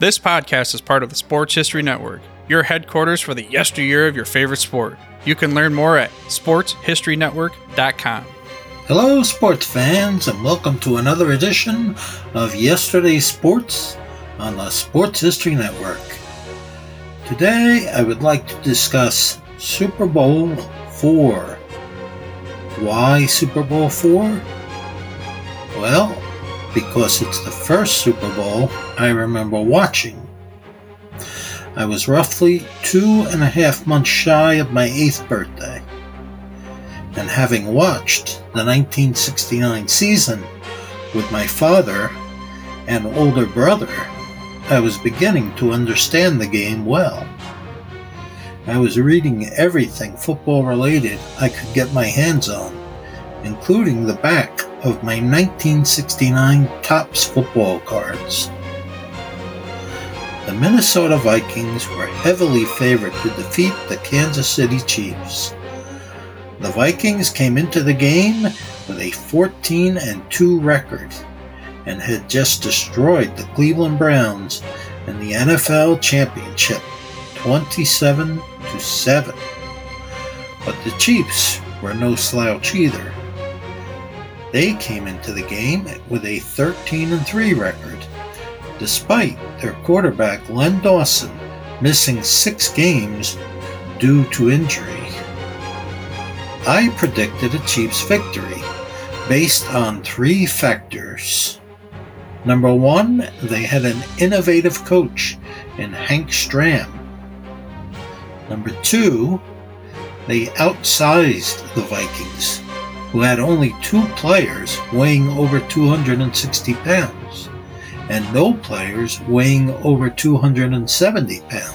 This podcast is part of the Sports History Network, your headquarters for the yesteryear of your favorite sport. You can learn more at sportshistorynetwork.com. Hello, sports fans, and welcome to another edition of Yesterday's Sports on the Sports History Network. Today, I would like to discuss Super Bowl 4. Why Super Bowl 4? Well, because it's the first Super Bowl I remember watching. I was roughly two and a half months shy of my eighth birthday, and having watched the 1969 season with my father and older brother, I was beginning to understand the game well. I was reading everything football related I could get my hands on, including the back of my 1969 Topps football cards. The Minnesota Vikings were heavily favored to defeat the Kansas City Chiefs. The Vikings came into the game with a 14 and 2 record and had just destroyed the Cleveland Browns in the NFL Championship 27 to 7. But the Chiefs were no slouch either. They came into the game with a 13 3 record, despite their quarterback Len Dawson missing six games due to injury. I predicted a Chiefs victory based on three factors. Number one, they had an innovative coach in Hank Stram. Number two, they outsized the Vikings who had only two players weighing over 260 pounds and no players weighing over 270 pounds.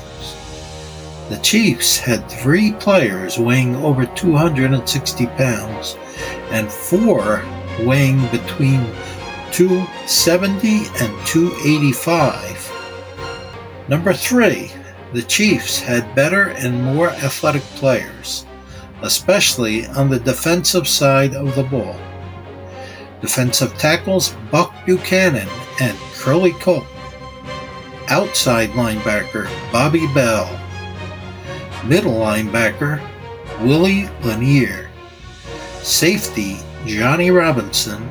The Chiefs had three players weighing over 260 pounds and four weighing between 270 and 285. Number three, the Chiefs had better and more athletic players especially on the defensive side of the ball. Defensive tackles Buck Buchanan and Curly Culp. Outside linebacker Bobby Bell. Middle linebacker Willie Lanier. Safety Johnny Robinson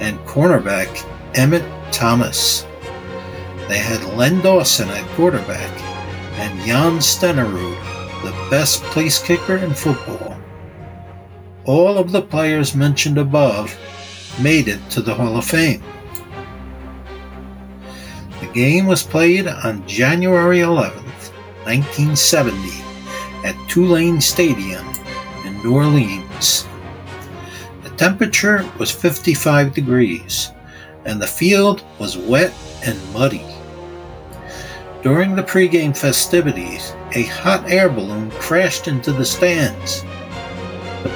and cornerback Emmett Thomas. They had Len Dawson at quarterback and Jan Stenerud, the best place kicker in football. All of the players mentioned above made it to the Hall of Fame. The game was played on January 11th, 1970, at Tulane Stadium in New Orleans. The temperature was 55 degrees, and the field was wet and muddy. During the pregame festivities, a hot air balloon crashed into the stands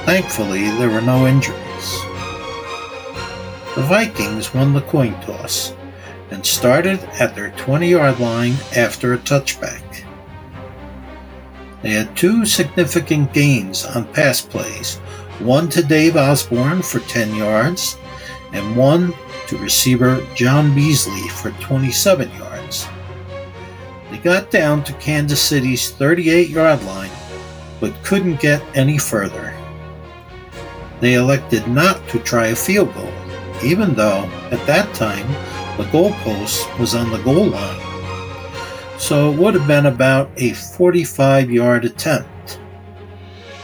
thankfully there were no injuries. The Vikings won the coin toss and started at their 20 yard line after a touchback. They had two significant gains on pass plays one to Dave Osborn for 10 yards, and one to receiver John Beasley for 27 yards. They got down to Kansas City's 38 yard line, but couldn't get any further they elected not to try a field goal, even though at that time the goalpost was on the goal line. So it would have been about a 45 yard attempt.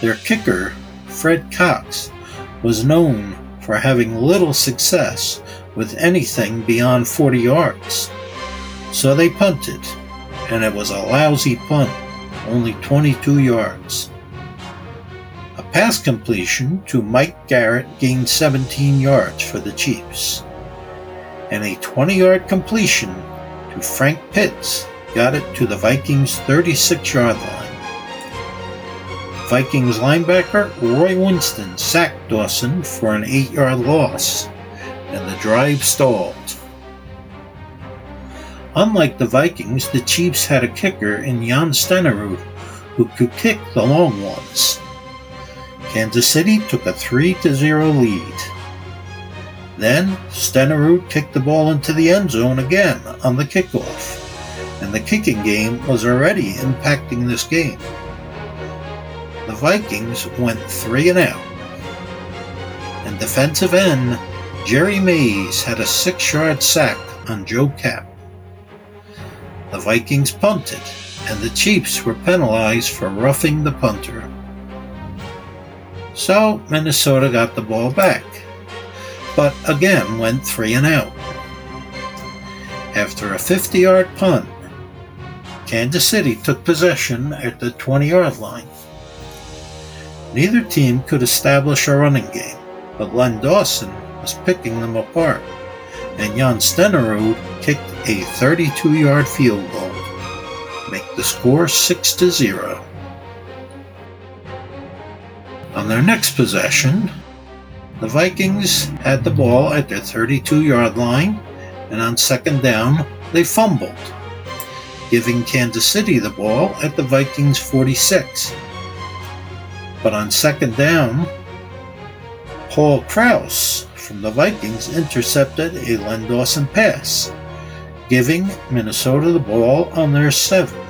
Their kicker, Fred Cox, was known for having little success with anything beyond 40 yards. So they punted, and it was a lousy punt, only 22 yards pass completion to Mike Garrett gained 17 yards for the Chiefs, and a 20 yard completion to Frank Pitts got it to the Vikings' 36 yard line. Vikings linebacker Roy Winston sacked Dawson for an 8 yard loss, and the drive stalled. Unlike the Vikings, the Chiefs had a kicker in Jan Stenerud who could kick the long ones. Kansas City took a 3 0 lead. Then Stenerud kicked the ball into the end zone again on the kickoff, and the kicking game was already impacting this game. The Vikings went 3 and out. And defensive end Jerry Mays had a 6-yard sack on Joe Kapp. The Vikings punted, and the Chiefs were penalized for roughing the punter. So Minnesota got the ball back, but again went three and out. After a 50 yard punt, Kansas City took possession at the 20 yard line. Neither team could establish a running game, but Len Dawson was picking them apart, and Jan Stenerud kicked a 32 yard field goal, make the score 6 to 0. Their next possession, the Vikings had the ball at their 32 yard line, and on second down, they fumbled, giving Kansas City the ball at the Vikings 46. But on second down, Paul Krause from the Vikings intercepted a Len Dawson pass, giving Minnesota the ball on their seven.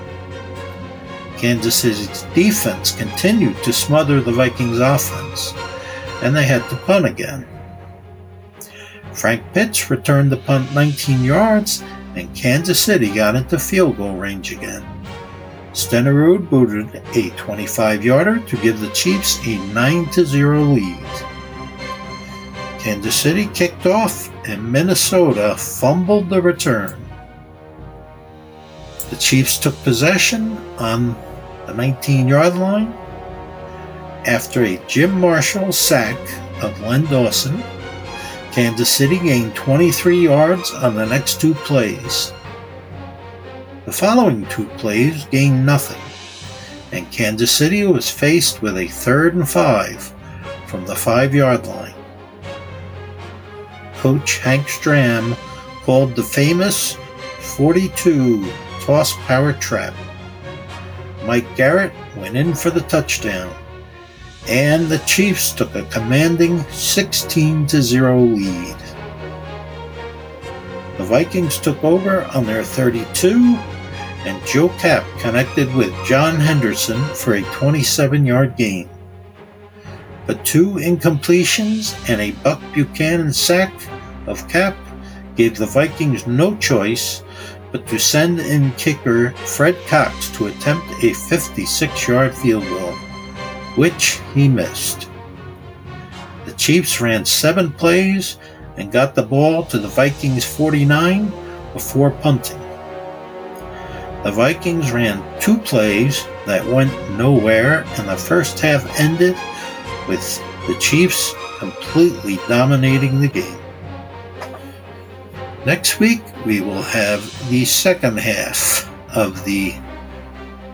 Kansas City's defense continued to smother the Vikings' offense, and they had to punt again. Frank Pitts returned the punt 19 yards, and Kansas City got into field goal range again. Stenerud booted a 25 yarder to give the Chiefs a 9 0 lead. Kansas City kicked off, and Minnesota fumbled the return. The Chiefs took possession on the 19 yard line after a Jim Marshall sack of Len Dawson. Kansas City gained 23 yards on the next two plays. The following two plays gained nothing, and Kansas City was faced with a third and five from the five yard line. Coach Hank Stram called the famous 42 toss power trap. Mike Garrett went in for the touchdown, and the Chiefs took a commanding 16 0 lead. The Vikings took over on their 32, and Joe Kapp connected with John Henderson for a 27 yard gain. But two incompletions and a Buck Buchanan sack of Kapp gave the Vikings no choice but to send in kicker Fred Cox to attempt a 56 yard field goal, which he missed. The Chiefs ran seven plays and got the ball to the Vikings 49 before punting. The Vikings ran two plays that went nowhere, and the first half ended with the Chiefs completely dominating the game. Next week, we will have the second half of the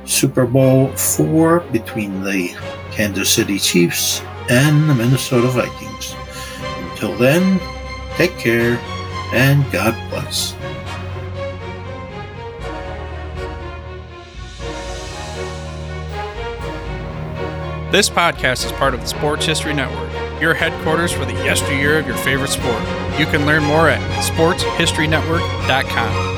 Super Bowl four between the Kansas City Chiefs and the Minnesota Vikings. Until then, take care and God bless. This podcast is part of the Sports History Network, your headquarters for the yesteryear of your favorite sport. You can learn more at sportshistorynetwork.com.